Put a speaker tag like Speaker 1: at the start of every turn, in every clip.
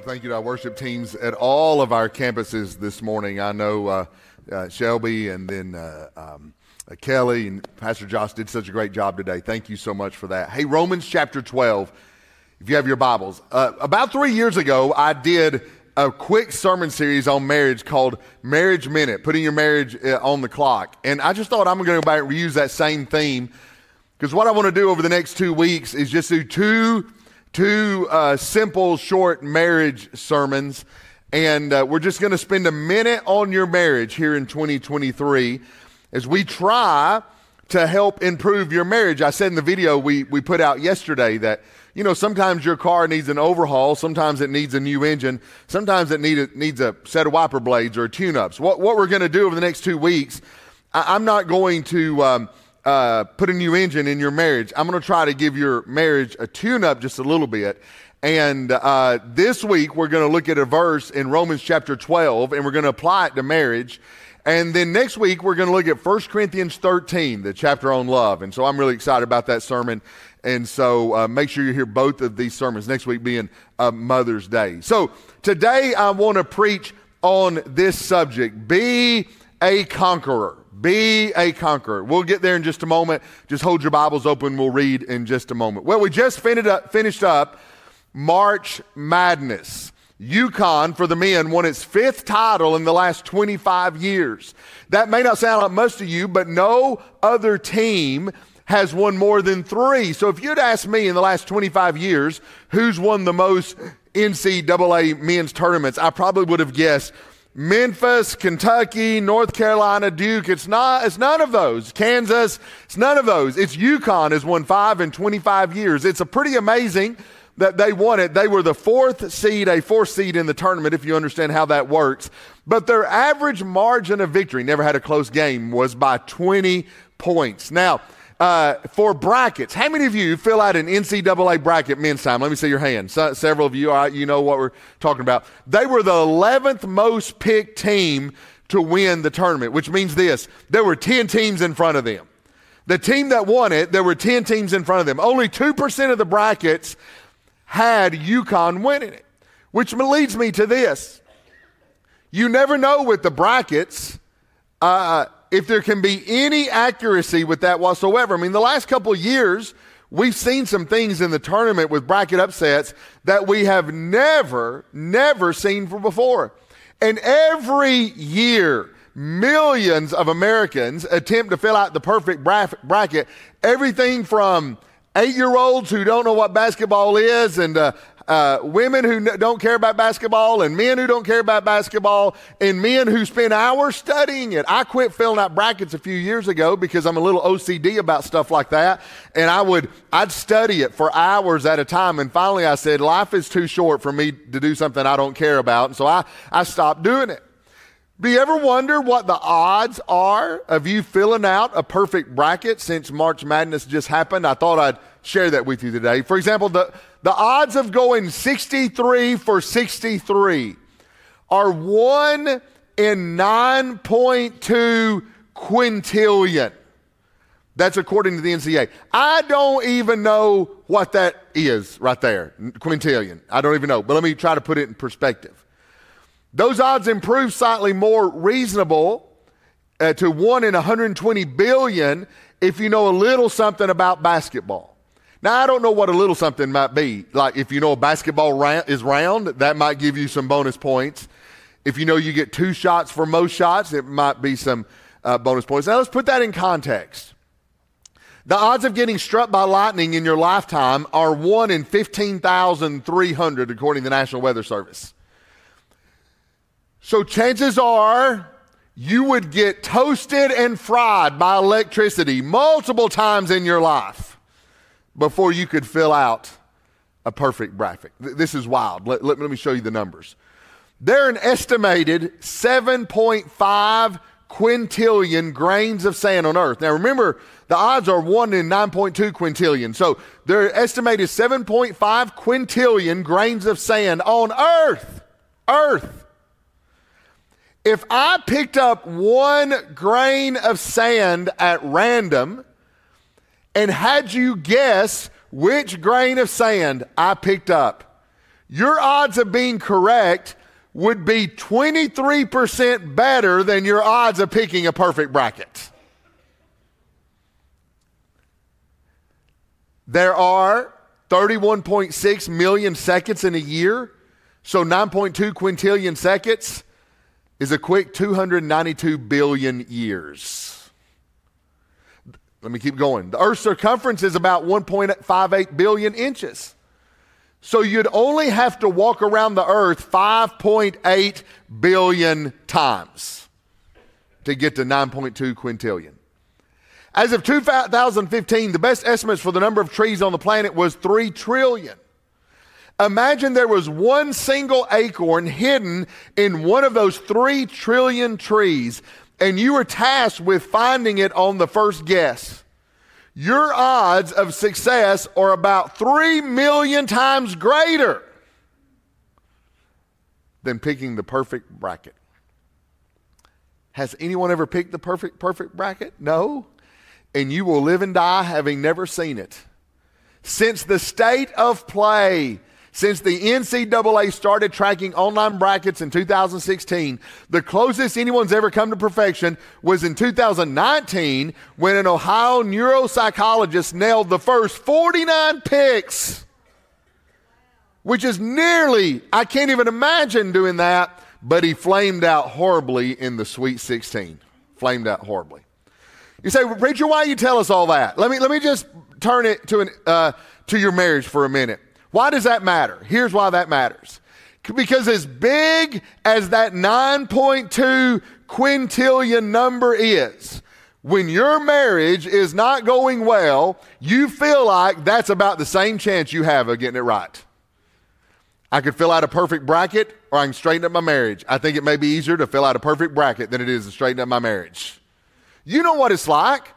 Speaker 1: Well, thank you to our worship teams at all of our campuses this morning. I know uh, uh, Shelby and then uh, um, uh, Kelly and Pastor Josh did such a great job today. Thank you so much for that. Hey, Romans chapter 12, if you have your Bibles. Uh, about three years ago, I did a quick sermon series on marriage called Marriage Minute, putting your marriage uh, on the clock. And I just thought I'm going to go reuse that same theme because what I want to do over the next two weeks is just do two two uh, simple, short marriage sermons. And uh, we're just going to spend a minute on your marriage here in 2023 as we try to help improve your marriage. I said in the video we, we put out yesterday that, you know, sometimes your car needs an overhaul, sometimes it needs a new engine, sometimes it need needs a set of wiper blades or tune ups. What, what we're going to do over the next two weeks, I, am not going to. Um, uh, put a new engine in your marriage. I'm going to try to give your marriage a tune up just a little bit. And uh, this week, we're going to look at a verse in Romans chapter 12, and we're going to apply it to marriage. And then next week, we're going to look at 1 Corinthians 13, the chapter on love. And so I'm really excited about that sermon. And so uh, make sure you hear both of these sermons next week being uh, Mother's Day. So today, I want to preach on this subject be a conqueror. Be a conqueror. We'll get there in just a moment. Just hold your Bibles open. We'll read in just a moment. Well, we just finished up March Madness. UConn for the men won its fifth title in the last 25 years. That may not sound like much to you, but no other team has won more than three. So if you'd asked me in the last 25 years who's won the most NCAA men's tournaments, I probably would have guessed Memphis, Kentucky, North Carolina, Duke. It's not, it's none of those. Kansas, it's none of those. It's UConn has won five in 25 years. It's a pretty amazing that they won it. They were the fourth seed, a fourth seed in the tournament, if you understand how that works. But their average margin of victory, never had a close game, was by 20 points. Now, uh, for brackets, how many of you fill out an NCAA bracket men's time? Let me see your hands. So, several of you, you know what we're talking about. They were the 11th most picked team to win the tournament, which means this there were 10 teams in front of them. The team that won it, there were 10 teams in front of them. Only 2% of the brackets had UConn winning it, which leads me to this. You never know with the brackets. Uh, if there can be any accuracy with that whatsoever. I mean, the last couple years, we've seen some things in the tournament with bracket upsets that we have never, never seen before. And every year, millions of Americans attempt to fill out the perfect bracket. Everything from eight year olds who don't know what basketball is and uh, uh, women who n- don't care about basketball and men who don't care about basketball and men who spend hours studying it. I quit filling out brackets a few years ago because I'm a little OCD about stuff like that. And I would, I'd study it for hours at a time. And finally I said, life is too short for me to do something I don't care about. And so I, I stopped doing it. Do you ever wonder what the odds are of you filling out a perfect bracket since March Madness just happened? I thought I'd share that with you today. For example, the, the odds of going 63 for 63 are 1 in 9.2 quintillion. That's according to the NCAA. I don't even know what that is right there, quintillion. I don't even know, but let me try to put it in perspective. Those odds improve slightly more reasonable uh, to 1 in 120 billion if you know a little something about basketball. Now, I don't know what a little something might be. Like if you know a basketball round is round, that might give you some bonus points. If you know you get two shots for most shots, it might be some uh, bonus points. Now, let's put that in context. The odds of getting struck by lightning in your lifetime are 1 in 15,300, according to the National Weather Service. So chances are you would get toasted and fried by electricity multiple times in your life before you could fill out a perfect graphic. This is wild. Let, let, let me show you the numbers. There are an estimated 7.5 quintillion grains of sand on Earth. Now remember, the odds are 1 in 9.2 quintillion. So there are estimated 7.5 quintillion grains of sand on Earth. Earth. If I picked up one grain of sand at random and had you guess which grain of sand I picked up, your odds of being correct would be 23% better than your odds of picking a perfect bracket. There are 31.6 million seconds in a year, so 9.2 quintillion seconds is a quick 292 billion years. Let me keep going. The Earth's circumference is about 1.58 billion inches. So you'd only have to walk around the earth 5.8 billion times to get to 9.2 quintillion. As of 2015, the best estimates for the number of trees on the planet was 3 trillion. Imagine there was one single acorn hidden in one of those 3 trillion trees, and you were tasked with finding it on the first guess your odds of success are about 3 million times greater than picking the perfect bracket. Has anyone ever picked the perfect perfect bracket? No. And you will live and die having never seen it. Since the state of play since the NCAA started tracking online brackets in 2016, the closest anyone's ever come to perfection was in 2019 when an Ohio neuropsychologist nailed the first 49 picks, which is nearly, I can't even imagine doing that, but he flamed out horribly in the Sweet 16. Flamed out horribly. You say, Preacher, why you tell us all that? Let me, let me just turn it to, an, uh, to your marriage for a minute. Why does that matter? Here's why that matters. Because as big as that 9.2 quintillion number is, when your marriage is not going well, you feel like that's about the same chance you have of getting it right. I could fill out a perfect bracket or I can straighten up my marriage. I think it may be easier to fill out a perfect bracket than it is to straighten up my marriage. You know what it's like.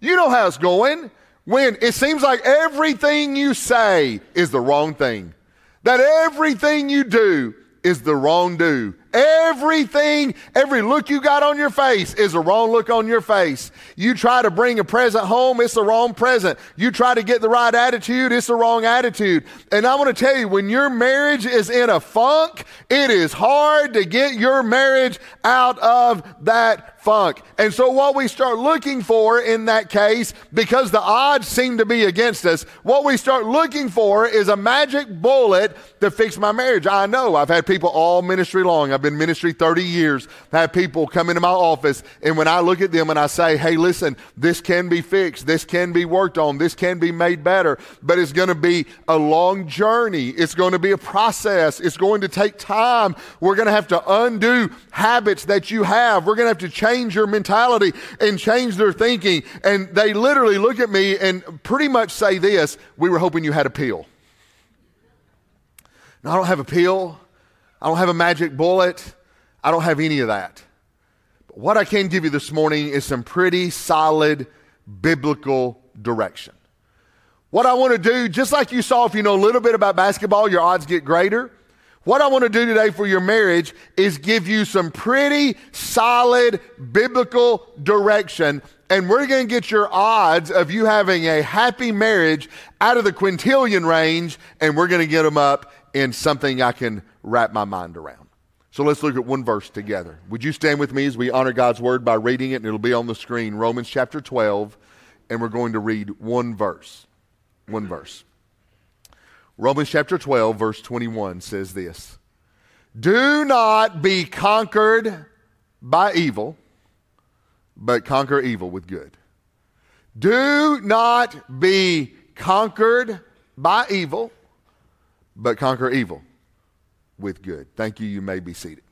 Speaker 1: You know how it's going when it seems like everything you say is the wrong thing, that everything you do is the wrong do. Everything, every look you got on your face is a wrong look on your face. You try to bring a present home, it's the wrong present. You try to get the right attitude, it's the wrong attitude. And I want to tell you, when your marriage is in a funk, it is hard to get your marriage out of that funk. And so, what we start looking for in that case, because the odds seem to be against us, what we start looking for is a magic bullet to fix my marriage. I know I've had people all ministry long. I've been ministry 30 years. I have had people come into my office, and when I look at them and I say, hey, listen, this can be fixed, this can be worked on, this can be made better, but it's going to be a long journey. It's going to be a process. It's going to take time. We're going to have to undo habits that you have. We're going to have to change change your mentality and change their thinking. And they literally look at me and pretty much say this We were hoping you had a pill. Now, I don't have a pill, I don't have a magic bullet, I don't have any of that. But what I can give you this morning is some pretty solid biblical direction. What I want to do, just like you saw, if you know a little bit about basketball, your odds get greater. What I want to do today for your marriage is give you some pretty solid biblical direction. And we're going to get your odds of you having a happy marriage out of the quintillion range, and we're going to get them up in something I can wrap my mind around. So let's look at one verse together. Would you stand with me as we honor God's word by reading it? And it'll be on the screen, Romans chapter 12, and we're going to read one verse. One verse. Romans chapter 12, verse 21 says this Do not be conquered by evil, but conquer evil with good. Do not be conquered by evil, but conquer evil with good. Thank you. You may be seated.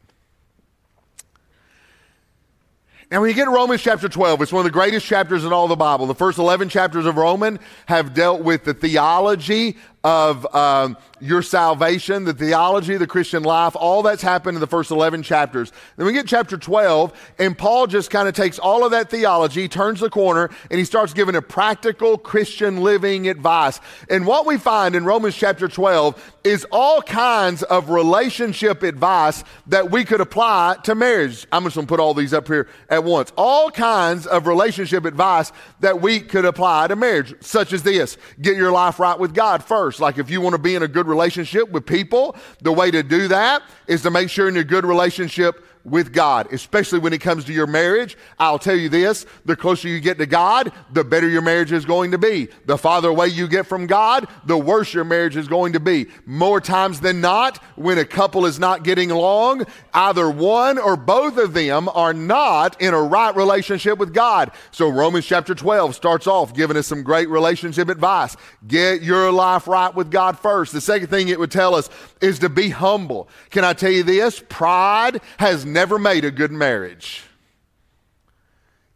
Speaker 1: And when you get to Romans chapter 12, it's one of the greatest chapters in all the Bible. The first 11 chapters of Roman have dealt with the theology of um, your salvation, the theology, the Christian life, all that's happened in the first 11 chapters. Then we get chapter 12, and Paul just kind of takes all of that theology, turns the corner, and he starts giving a practical Christian living advice. And what we find in Romans chapter 12 is all kinds of relationship advice that we could apply to marriage. I'm just going to put all these up here at once. All kinds of relationship advice that we could apply to marriage, such as this get your life right with God first. Like if you want to be in a good relationship with people, the way to do that is to make sure in a good relationship with God, especially when it comes to your marriage. I'll tell you this the closer you get to God, the better your marriage is going to be. The farther away you get from God, the worse your marriage is going to be. More times than not, when a couple is not getting along, either one or both of them are not in a right relationship with God. So Romans chapter 12 starts off giving us some great relationship advice. Get your life right with God first. The second thing it would tell us is to be humble. Can I tell you this? Pride has never made a good marriage.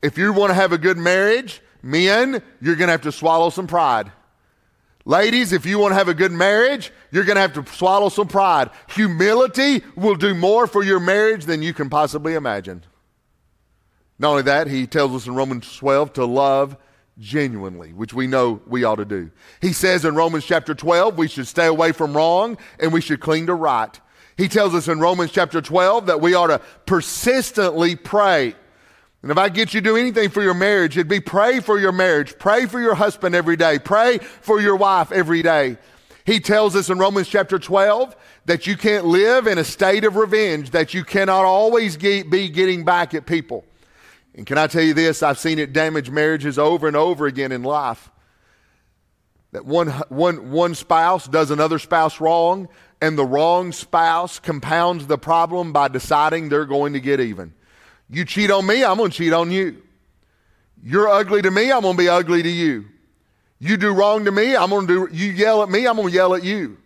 Speaker 1: If you want to have a good marriage, men, you're going to have to swallow some pride. Ladies, if you want to have a good marriage, you're going to have to swallow some pride. Humility will do more for your marriage than you can possibly imagine. Not only that, he tells us in Romans 12 to love genuinely, which we know we ought to do. He says in Romans chapter 12 we should stay away from wrong and we should cling to right. He tells us in Romans chapter 12 that we ought to persistently pray. And if I get you to do anything for your marriage, it'd be pray for your marriage. Pray for your husband every day. Pray for your wife every day. He tells us in Romans chapter 12 that you can't live in a state of revenge, that you cannot always get, be getting back at people. And can I tell you this? I've seen it damage marriages over and over again in life. That one, one, one spouse does another spouse wrong, and the wrong spouse compounds the problem by deciding they're going to get even. You cheat on me, I'm going to cheat on you. You're ugly to me, I'm going to be ugly to you. You do wrong to me, I'm going to do you yell at me, I'm going to yell at you.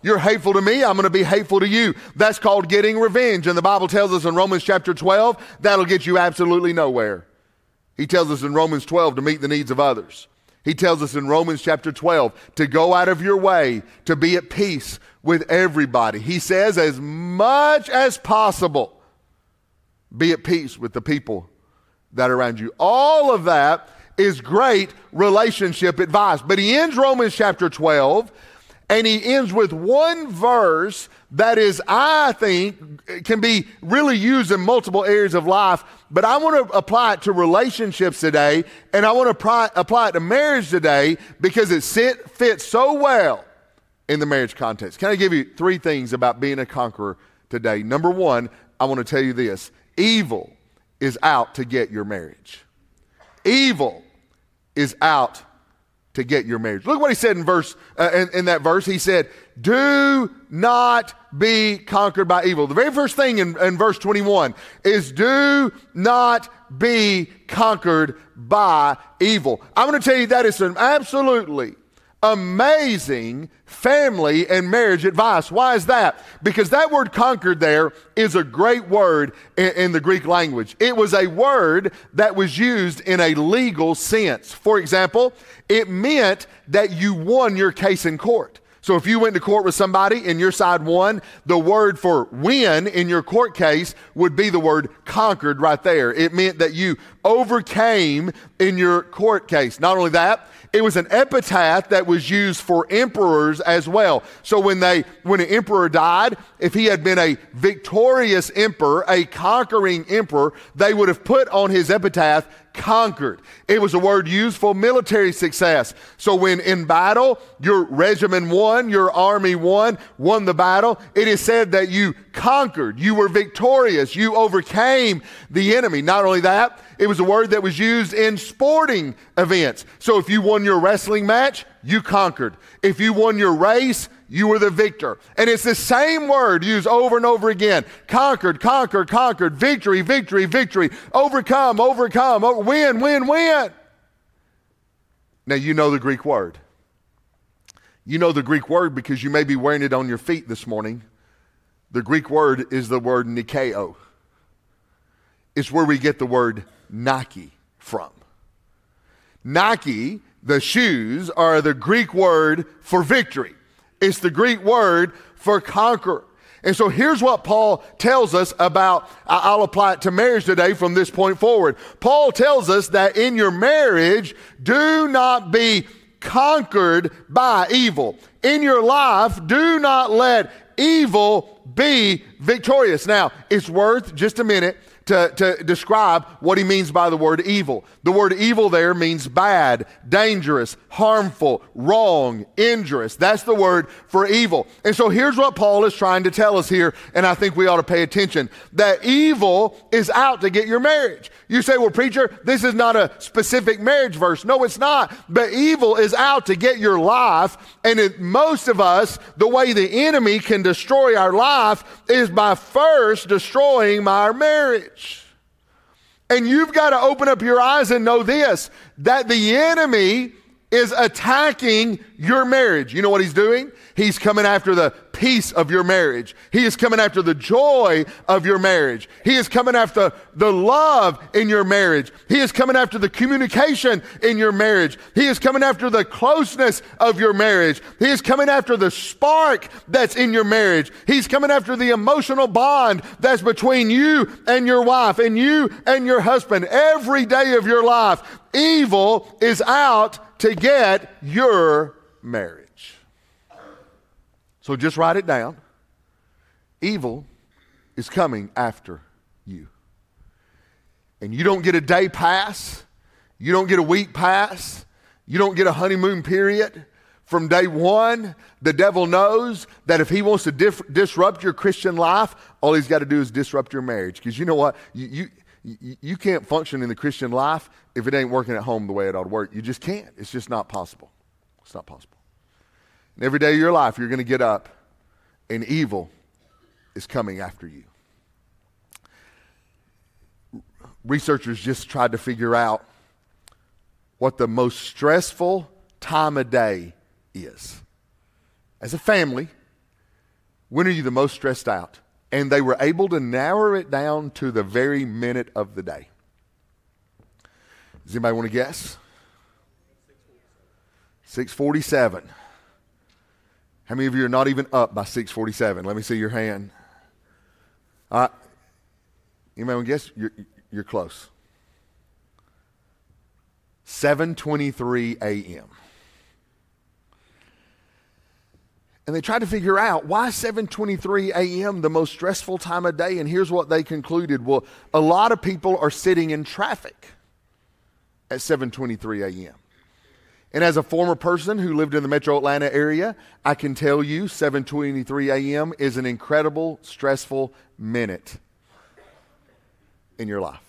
Speaker 1: You're hateful to me, I'm going to be hateful to you. That's called getting revenge. And the Bible tells us in Romans chapter 12, that'll get you absolutely nowhere. He tells us in Romans 12 to meet the needs of others. He tells us in Romans chapter 12 to go out of your way to be at peace with everybody. He says, as much as possible, be at peace with the people that are around you. All of that is great relationship advice. But he ends Romans chapter 12 and he ends with one verse that is, I think, can be really used in multiple areas of life. But I want to apply it to relationships today, and I want to apply, apply it to marriage today because it sit, fits so well in the marriage context. Can I give you three things about being a conqueror today? Number one, I want to tell you this evil is out to get your marriage. Evil is out to get your marriage. Look what he said in verse uh, in, in, that verse. He said, "Do not be conquered by evil." The very first thing in, in verse 21 is, "Do not be conquered by evil." I'm going to tell you that is an absolutely amazing family and marriage advice. Why is that? Because that word conquered there is a great word in, in, the Greek language. It was a word that was used in a legal sense. For example, it meant that you won your case in court. So if you went to court with somebody and your side won, the word for win in your court case would be the word conquered right there. It meant that you overcame in your court case. Not only that, it was an epitaph that was used for emperors as well. So when they when an emperor died, if he had been a victorious emperor, a conquering emperor, they would have put on his epitaph conquered. It was a word used for military success. So when in battle, your regiment won, your army won, won the battle, it is said that you conquered, you were victorious, you overcame the enemy. Not only that, it was a word that was used in sporting events. So if you won your wrestling match, you conquered. If you won your race, you were the victor. And it's the same word used over and over again conquered, conquered, conquered, victory, victory, victory, overcome, overcome, over, win, win, win. Now, you know the Greek word. You know the Greek word because you may be wearing it on your feet this morning. The Greek word is the word nikeo. It's where we get the word Nike from. Nike The shoes are the Greek word for victory. It's the Greek word for conquer. And so here's what Paul tells us about, I'll apply it to marriage today from this point forward. Paul tells us that in your marriage, do not be conquered by evil. In your life, do not let evil be victorious. Now, it's worth just a minute to, to describe what he means by the word evil. The word evil there means bad, dangerous, harmful, wrong, injurious. That's the word for evil. And so here's what Paul is trying to tell us here, and I think we ought to pay attention that evil is out to get your marriage. You say, well, preacher, this is not a specific marriage verse. No, it's not. But evil is out to get your life. And it, most of us, the way the enemy can destroy our life is by first destroying our marriage. And you've got to open up your eyes and know this that the enemy is attacking your marriage. You know what he's doing? He's coming after the peace of your marriage. He is coming after the joy of your marriage. He is coming after the love in your marriage. He is coming after the communication in your marriage. He is coming after the closeness of your marriage. He is coming after the spark that's in your marriage. He's coming after the emotional bond that's between you and your wife and you and your husband. Every day of your life, evil is out to get your marriage. So just write it down. Evil is coming after you. And you don't get a day pass, you don't get a week pass, you don't get a honeymoon period. From day one, the devil knows that if he wants to dif- disrupt your Christian life, all he's got to do is disrupt your marriage. Because you know what? You, you, you, you can't function in the Christian life if it ain't working at home the way it ought to work. You just can't. It's just not possible. It's not possible. And every day of your life, you're going to get up and evil is coming after you. Researchers just tried to figure out what the most stressful time of day is. As a family, when are you the most stressed out? and they were able to narrow it down to the very minute of the day. Does anybody want to guess? 647. How many of you are not even up by 647? Let me see your hand. Anybody want to guess? You're, you're close. 7.23 a.m. And they tried to figure out why 7:23 a.m. the most stressful time of day and here's what they concluded. Well, a lot of people are sitting in traffic at 7:23 a.m. And as a former person who lived in the metro Atlanta area, I can tell you 7:23 a.m. is an incredible stressful minute in your life.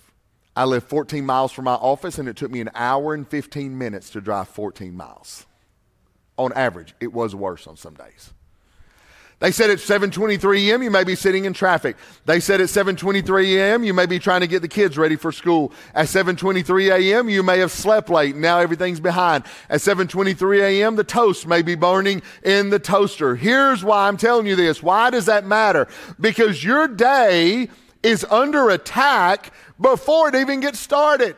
Speaker 1: I live 14 miles from my office and it took me an hour and 15 minutes to drive 14 miles on average. It was worse on some days. They said at 7:23 a.m. you may be sitting in traffic. They said at 7:23 a.m. you may be trying to get the kids ready for school. At 7:23 a.m. you may have slept late. Now everything's behind. At 7:23 a.m. the toast may be burning in the toaster. Here's why I'm telling you this. Why does that matter? Because your day is under attack before it even gets started.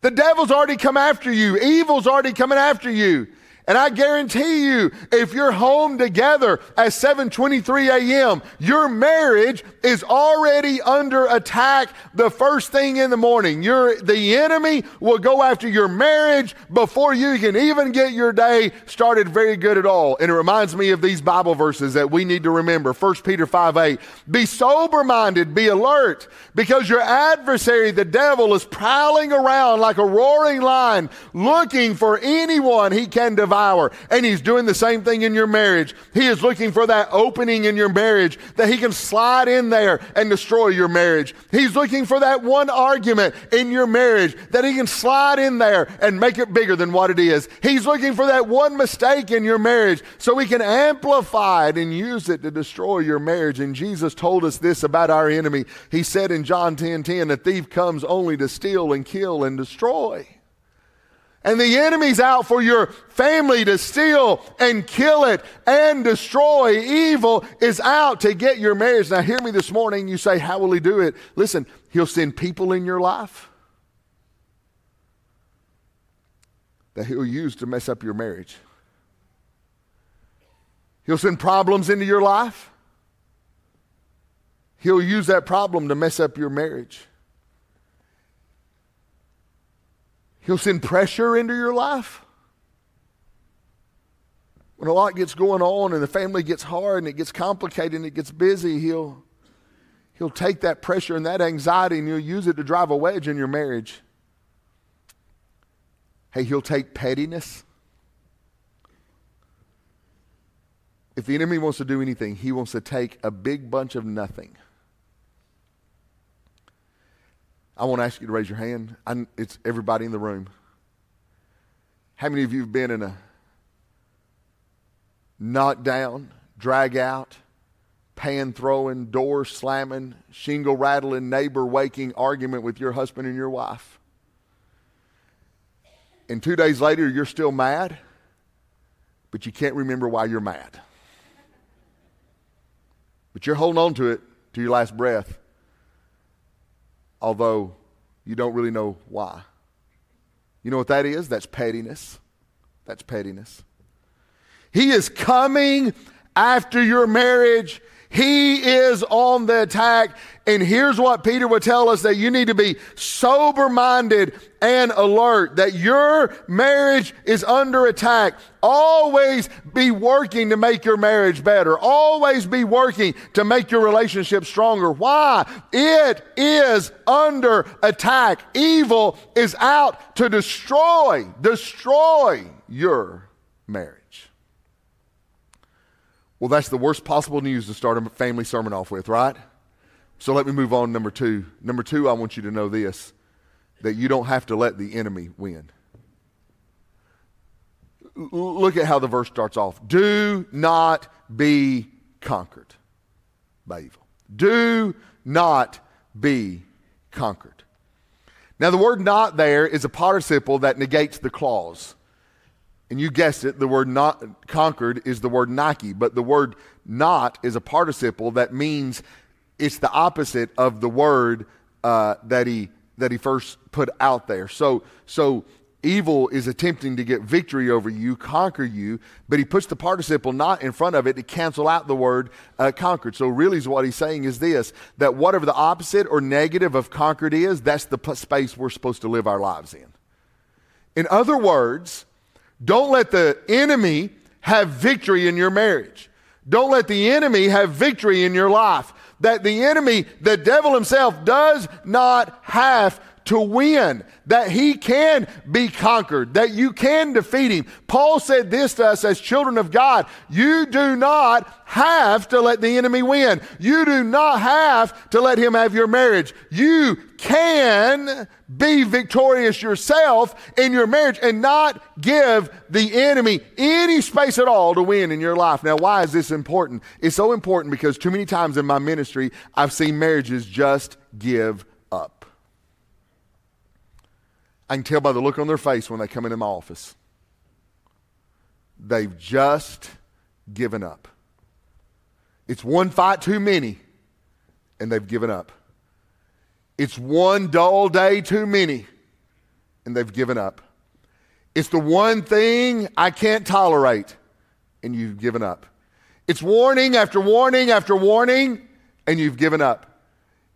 Speaker 1: The devil's already come after you. Evil's already coming after you. And I guarantee you, if you're home together at 7:23 a.m., your marriage is already under attack the first thing in the morning. Your the enemy will go after your marriage before you can even get your day started very good at all. And it reminds me of these Bible verses that we need to remember. 1 Peter 5:8. Be sober minded, be alert, because your adversary, the devil, is prowling around like a roaring lion, looking for anyone he can devour And he's doing the same thing in your marriage. He is looking for that opening in your marriage that he can slide in there and destroy your marriage. He's looking for that one argument in your marriage that he can slide in there and make it bigger than what it is. He's looking for that one mistake in your marriage so he can amplify it and use it to destroy your marriage. And Jesus told us this about our enemy. He said in John 10 10, a thief comes only to steal and kill and destroy. And the enemy's out for your family to steal and kill it and destroy. Evil is out to get your marriage. Now, hear me this morning. You say, How will he do it? Listen, he'll send people in your life that he'll use to mess up your marriage. He'll send problems into your life. He'll use that problem to mess up your marriage. He'll send pressure into your life. When a lot gets going on and the family gets hard and it gets complicated and it gets busy, he'll, he'll take that pressure and that anxiety and he'll use it to drive a wedge in your marriage. Hey, he'll take pettiness. If the enemy wants to do anything, he wants to take a big bunch of nothing. I won't ask you to raise your hand. I, it's everybody in the room. How many of you have been in a knock down, drag out, pan throwing, door slamming, shingle rattling, neighbor waking argument with your husband and your wife? And two days later, you're still mad, but you can't remember why you're mad. But you're holding on to it to your last breath, although you don't really know why. You know what that is? That's pettiness. That's pettiness. He is coming after your marriage he is on the attack. And here's what Peter would tell us that you need to be sober minded and alert, that your marriage is under attack. Always be working to make your marriage better. Always be working to make your relationship stronger. Why? It is under attack. Evil is out to destroy, destroy your marriage. Well, that's the worst possible news to start a family sermon off with, right? So let me move on number two. Number two, I want you to know this that you don't have to let the enemy win. Look at how the verse starts off. Do not be conquered by evil. Do not be conquered. Now, the word not there is a participle that negates the clause. And you guessed it, the word not conquered is the word Nike, but the word not is a participle that means it's the opposite of the word uh, that he that he first put out there. So so evil is attempting to get victory over you, conquer you, but he puts the participle not in front of it to cancel out the word uh, conquered. So really, is what he's saying is this: that whatever the opposite or negative of conquered is, that's the p- space we're supposed to live our lives in. In other words don't let the enemy have victory in your marriage. Don't let the enemy have victory in your life. That the enemy, the devil himself, does not have to win, that he can be conquered, that you can defeat him. Paul said this to us as children of God you do not have to let the enemy win. You do not have to let him have your marriage. You can be victorious yourself in your marriage and not give the enemy any space at all to win in your life. Now, why is this important? It's so important because too many times in my ministry, I've seen marriages just give up. I can tell by the look on their face when they come into my office. They've just given up. It's one fight too many, and they've given up. It's one dull day too many, and they've given up. It's the one thing I can't tolerate, and you've given up. It's warning after warning after warning, and you've given up.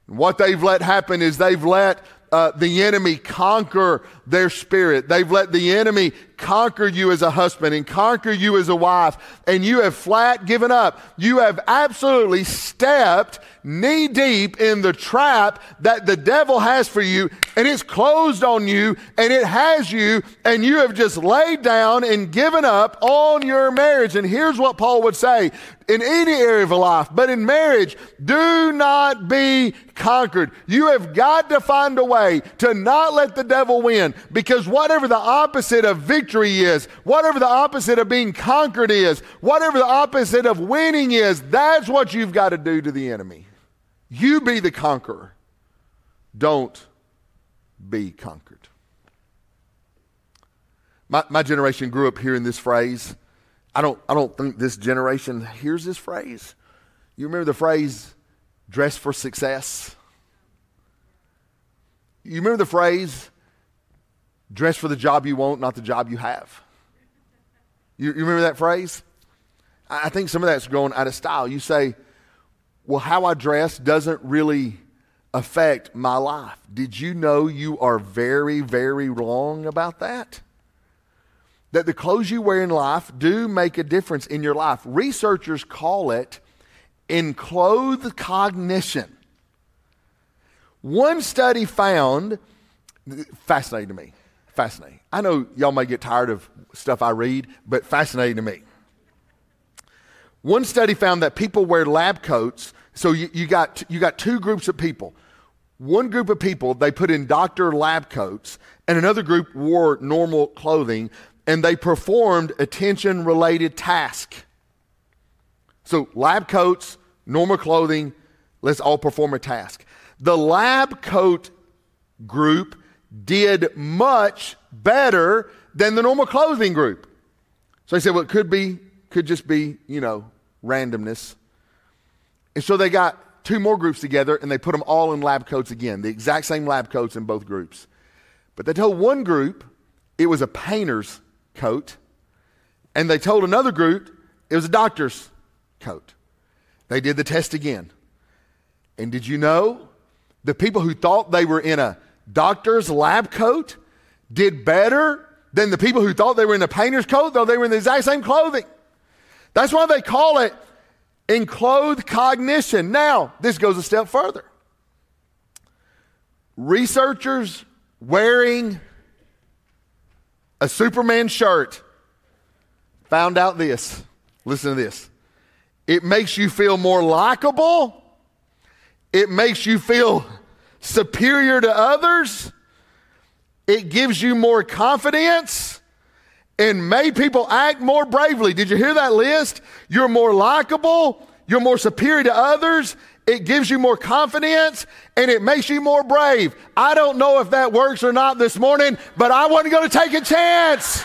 Speaker 1: What they've let happen is they've let uh, the enemy conquer their spirit. They've let the enemy conquer you as a husband and conquer you as a wife, and you have flat given up. You have absolutely stepped knee deep in the trap that the devil has for you, and it's closed on you, and it has you, and you have just laid down and given up on your marriage. And here's what Paul would say in any area of life, but in marriage, do not be conquered. You have got to find a way to not let the devil win because whatever the opposite of victory is, whatever the opposite of being conquered is, whatever the opposite of winning is, that's what you've got to do to the enemy. You be the conqueror. Don't be conquered. My, my generation grew up hearing this phrase I don't, I don't think this generation hears this phrase. You remember the phrase, dress for success? You remember the phrase, dress for the job you want, not the job you have. You, you remember that phrase? I think some of that's going out of style. You say, well, how I dress doesn't really affect my life. Did you know you are very, very wrong about that? That the clothes you wear in life do make a difference in your life. Researchers call it enclothed cognition. One study found, fascinating to me, fascinating. I know y'all may get tired of stuff I read, but fascinating to me. One study found that people wear lab coats. So you, you, got, you got two groups of people. One group of people, they put in doctor lab coats, and another group wore normal clothing, and they performed attention related tasks. So, lab coats, normal clothing, let's all perform a task. The lab coat group did much better than the normal clothing group. So they said, well, it could be, could just be, you know, randomness. And so they got two more groups together and they put them all in lab coats again, the exact same lab coats in both groups. But they told one group it was a painter's coat, and they told another group it was a doctor's coat. They did the test again. And did you know the people who thought they were in a doctor's lab coat did better than the people who thought they were in a painter's coat, though they were in the exact same clothing? That's why they call it enclothed cognition. Now, this goes a step further. Researchers wearing a Superman shirt found out this. Listen to this. It makes you feel more likable. It makes you feel superior to others. It gives you more confidence and made people act more bravely. Did you hear that list? You're more likable, you're more superior to others, it gives you more confidence, and it makes you more brave. I don't know if that works or not this morning, but I wasn't going to take a chance.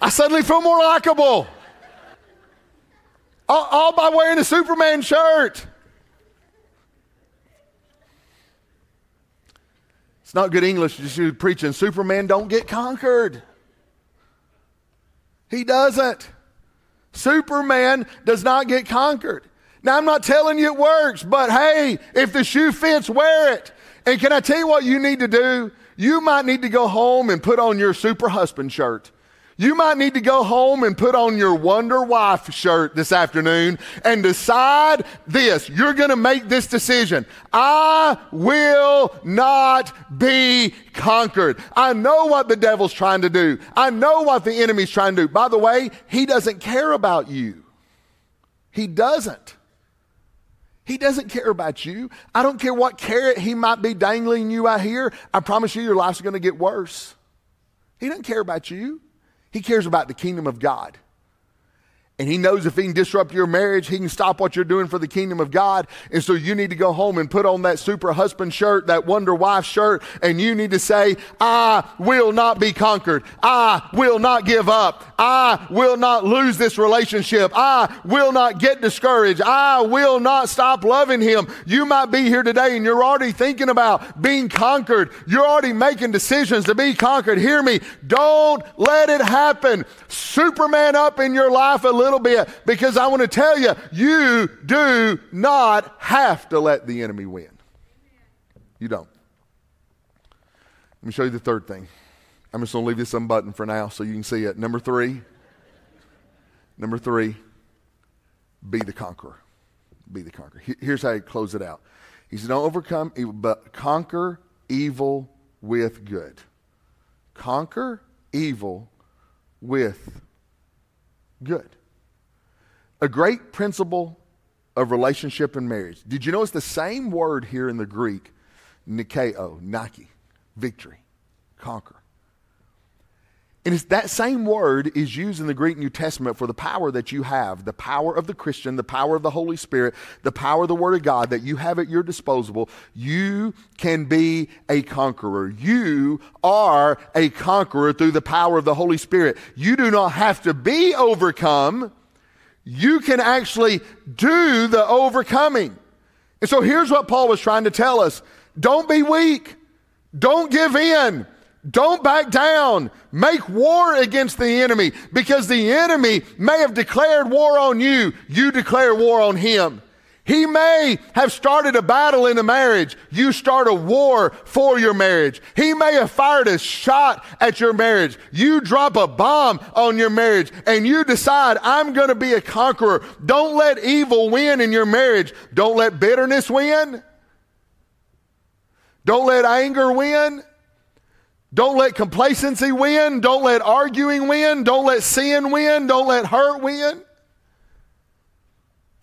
Speaker 1: I suddenly feel more likable. All, all by wearing a Superman shirt. It's not good English just preaching Superman don't get conquered. He doesn't. Superman does not get conquered. Now, I'm not telling you it works, but hey, if the shoe fits, wear it. And can I tell you what you need to do? You might need to go home and put on your super husband shirt. You might need to go home and put on your Wonder Wife shirt this afternoon and decide this. You're going to make this decision. I will not be conquered. I know what the devil's trying to do. I know what the enemy's trying to do. By the way, he doesn't care about you. He doesn't. He doesn't care about you. I don't care what carrot he might be dangling you out here. I promise you, your life's going to get worse. He doesn't care about you. He cares about the kingdom of God. And he knows if he can disrupt your marriage, he can stop what you're doing for the kingdom of God. And so you need to go home and put on that super husband shirt, that wonder wife shirt, and you need to say, I will not be conquered. I will not give up. I will not lose this relationship. I will not get discouraged. I will not stop loving him. You might be here today and you're already thinking about being conquered. You're already making decisions to be conquered. Hear me. Don't let it happen. Superman up in your life a little little bit because I want to tell you, you do not have to let the enemy win. You don't. Let me show you the third thing. I'm just going to leave this unbuttoned for now so you can see it. Number three. Number three, be the conqueror. Be the conqueror. Here's how he close it out. He said, Don't overcome evil, but conquer evil with good. Conquer evil with good a great principle of relationship and marriage. Did you it's the same word here in the Greek, nikeo, nike, victory, conquer. And it's that same word is used in the Greek New Testament for the power that you have, the power of the Christian, the power of the Holy Spirit, the power of the Word of God that you have at your disposal. You can be a conqueror. You are a conqueror through the power of the Holy Spirit. You do not have to be overcome you can actually do the overcoming. And so here's what Paul was trying to tell us don't be weak, don't give in. Don't back down. Make war against the enemy because the enemy may have declared war on you. You declare war on him. He may have started a battle in a marriage. You start a war for your marriage. He may have fired a shot at your marriage. You drop a bomb on your marriage and you decide, I'm going to be a conqueror. Don't let evil win in your marriage. Don't let bitterness win. Don't let anger win. Don't let complacency win. Don't let arguing win. Don't let sin win. Don't let hurt win.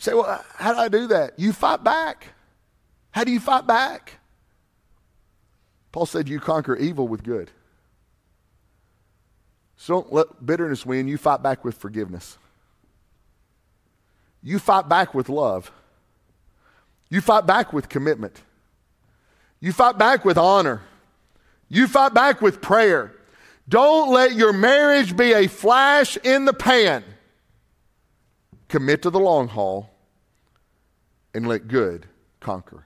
Speaker 1: Say, well, how do I do that? You fight back. How do you fight back? Paul said, You conquer evil with good. So don't let bitterness win. You fight back with forgiveness. You fight back with love. You fight back with commitment. You fight back with honor. You fight back with prayer. Don't let your marriage be a flash in the pan commit to the long haul, and let good conquer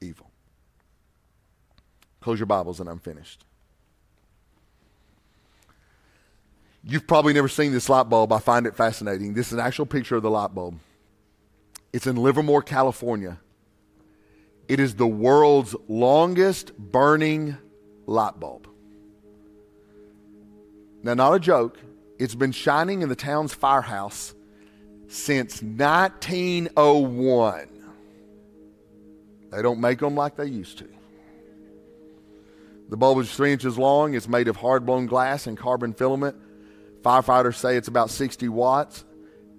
Speaker 1: evil. Close your Bibles and I'm finished. You've probably never seen this light bulb. I find it fascinating. This is an actual picture of the light bulb. It's in Livermore, California. It is the world's longest burning light bulb. Now, not a joke, it's been shining in the town's firehouse since 1901. They don't make them like they used to. The bulb is three inches long. It's made of hard blown glass and carbon filament. Firefighters say it's about 60 watts,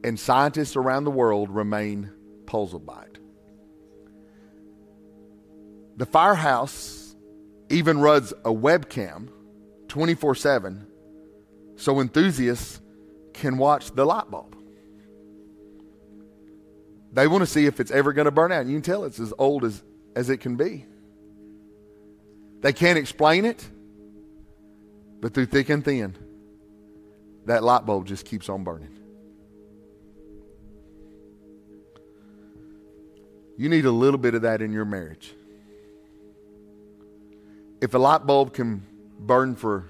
Speaker 1: and scientists around the world remain puzzled by it. The firehouse even runs a webcam 24 7 so enthusiasts can watch the light bulb. They want to see if it's ever going to burn out. And you can tell it's as old as, as it can be. They can't explain it, but through thick and thin, that light bulb just keeps on burning. You need a little bit of that in your marriage. If a light bulb can burn for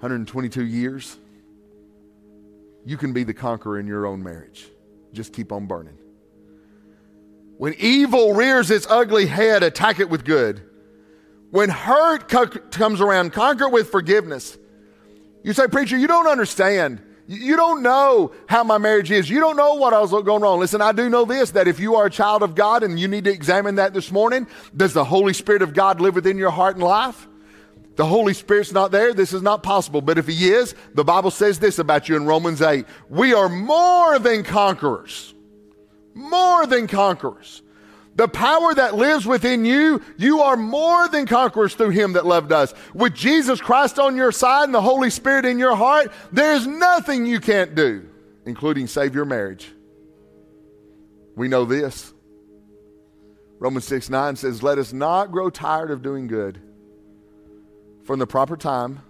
Speaker 1: 122 years, you can be the conqueror in your own marriage just keep on burning. When evil rears its ugly head, attack it with good. When hurt co- comes around, conquer it with forgiveness. You say, Preacher, you don't understand. You don't know how my marriage is. You don't know what I was going wrong. Listen, I do know this that if you are a child of God and you need to examine that this morning, does the Holy Spirit of God live within your heart and life? The Holy Spirit's not there. This is not possible. But if He is, the Bible says this about you in Romans 8 We are more than conquerors. More than conquerors. The power that lives within you, you are more than conquerors through Him that loved us. With Jesus Christ on your side and the Holy Spirit in your heart, there's nothing you can't do, including save your marriage. We know this. Romans 6 9 says, Let us not grow tired of doing good from the proper time,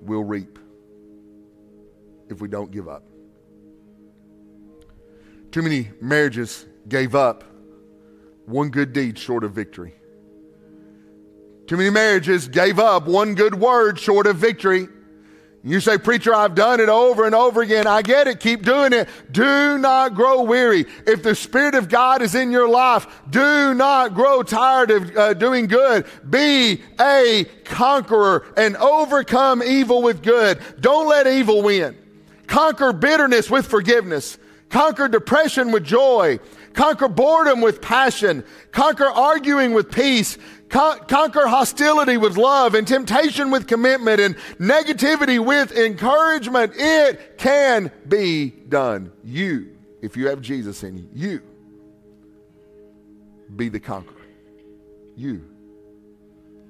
Speaker 1: we'll reap if we don't give up. Too many marriages gave up one good deed short of victory. Too many marriages gave up one good word short of victory. You say, Preacher, I've done it over and over again. I get it. Keep doing it. Do not grow weary. If the Spirit of God is in your life, do not grow tired of uh, doing good. Be a conqueror and overcome evil with good. Don't let evil win. Conquer bitterness with forgiveness. Conquer depression with joy. Conquer boredom with passion. Conquer arguing with peace. Con- conquer hostility with love and temptation with commitment and negativity with encouragement. It can be done. You, if you have Jesus in you, you be the conqueror. You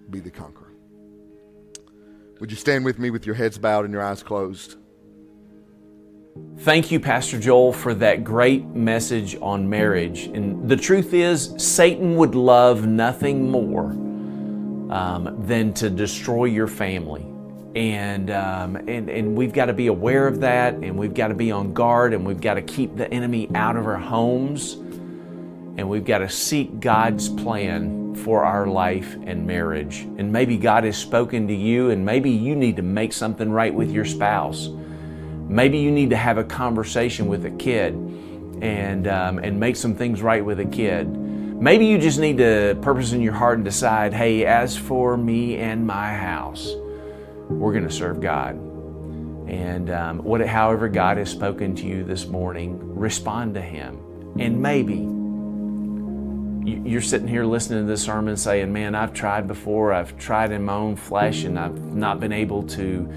Speaker 1: be the conqueror. Would you stand with me with your heads bowed and your eyes closed?
Speaker 2: Thank you, Pastor Joel, for that great message on marriage. And the truth is, Satan would love nothing more um, than to destroy your family. And, um, and, and we've got to be aware of that, and we've got to be on guard, and we've got to keep the enemy out of our homes. and we've got to seek God's plan for our life and marriage. And maybe God has spoken to you, and maybe you need to make something right with your spouse. Maybe you need to have a conversation with a kid and, um, and make some things right with a kid. Maybe you just need to purpose in your heart and decide hey, as for me and my house, we're going to serve God. And um, what, however God has spoken to you this morning, respond to Him. And maybe you're sitting here listening to this sermon saying, Man, I've tried before, I've tried in my own flesh, and I've not been able to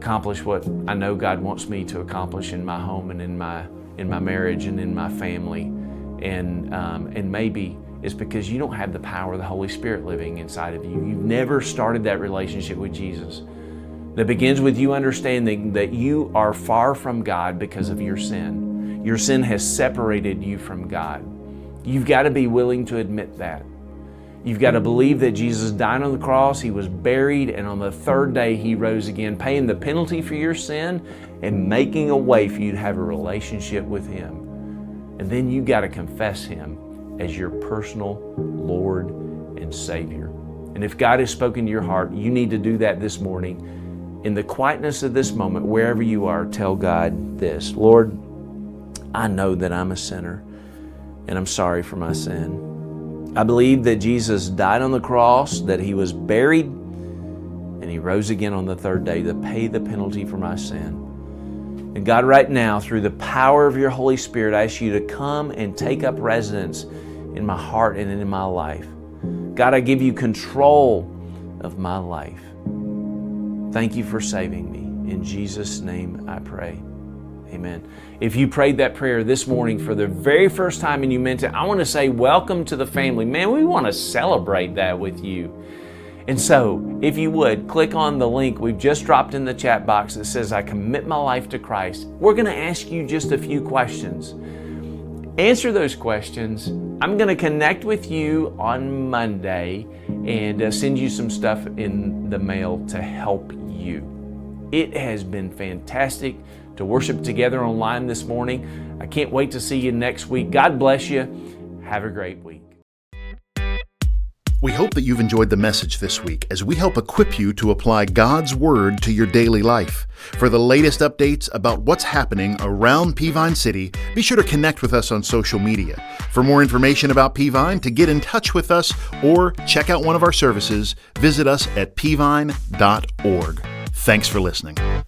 Speaker 2: accomplish what I know God wants me to accomplish in my home and in my in my marriage and in my family, and um, and maybe it's because you don't have the power of the Holy Spirit living inside of you. You've never started that relationship with Jesus. That begins with you understanding that you are far from God because of your sin. Your sin has separated you from God. You've got to be willing to admit that. You've got to believe that Jesus died on the cross, He was buried, and on the third day He rose again, paying the penalty for your sin and making a way for you to have a relationship with Him. And then you've got to confess Him as your personal Lord and Savior. And if God has spoken to your heart, you need to do that this morning. In the quietness of this moment, wherever you are, tell God this Lord, I know that I'm a sinner and I'm sorry for my sin. I believe that Jesus died on the cross, that he was buried, and he rose again on the third day to pay the penalty for my sin. And God, right now, through the power of your Holy Spirit, I ask you to come and take up residence in my heart and in my life. God, I give you control of my life. Thank you for saving me. In Jesus' name I pray. Amen. If you prayed that prayer this morning for the very first time and you meant it, I want to say welcome to the family. Man, we want to celebrate that with you. And so, if you would, click on the link we've just dropped in the chat box that says, I commit my life to Christ. We're going to ask you just a few questions. Answer those questions. I'm going to connect with you on Monday and uh, send you some stuff in the mail to help you. It has been fantastic to worship together online this morning. I can't wait to see you next week. God bless you. Have a great week.
Speaker 3: We hope that you've enjoyed the message this week as we help equip you to apply God's Word to your daily life. For the latest updates about what's happening around Peavine City, be sure to connect with us on social media. For more information about Peavine, to get in touch with us, or check out one of our services, visit us at peavine.org. Thanks for listening.